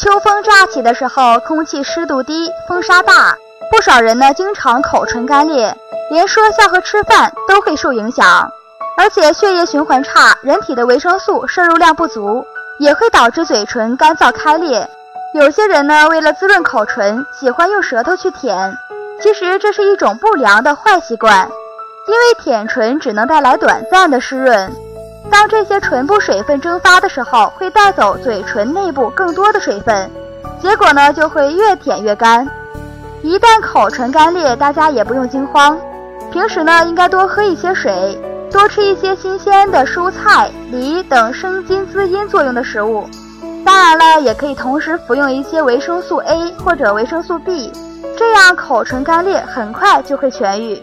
秋风乍起的时候，空气湿度低，风沙大，不少人呢经常口唇干裂，连说笑和吃饭都会受影响。而且血液循环差，人体的维生素摄入量不足，也会导致嘴唇干燥开裂。有些人呢，为了滋润口唇，喜欢用舌头去舔，其实这是一种不良的坏习惯，因为舔唇只能带来短暂的湿润。当这些唇部水分蒸发的时候，会带走嘴唇内部更多的水分，结果呢就会越舔越干。一旦口唇干裂，大家也不用惊慌，平时呢应该多喝一些水，多吃一些新鲜的蔬菜、梨等生津滋阴作用的食物。当然了，也可以同时服用一些维生素 A 或者维生素 B，这样口唇干裂很快就会痊愈。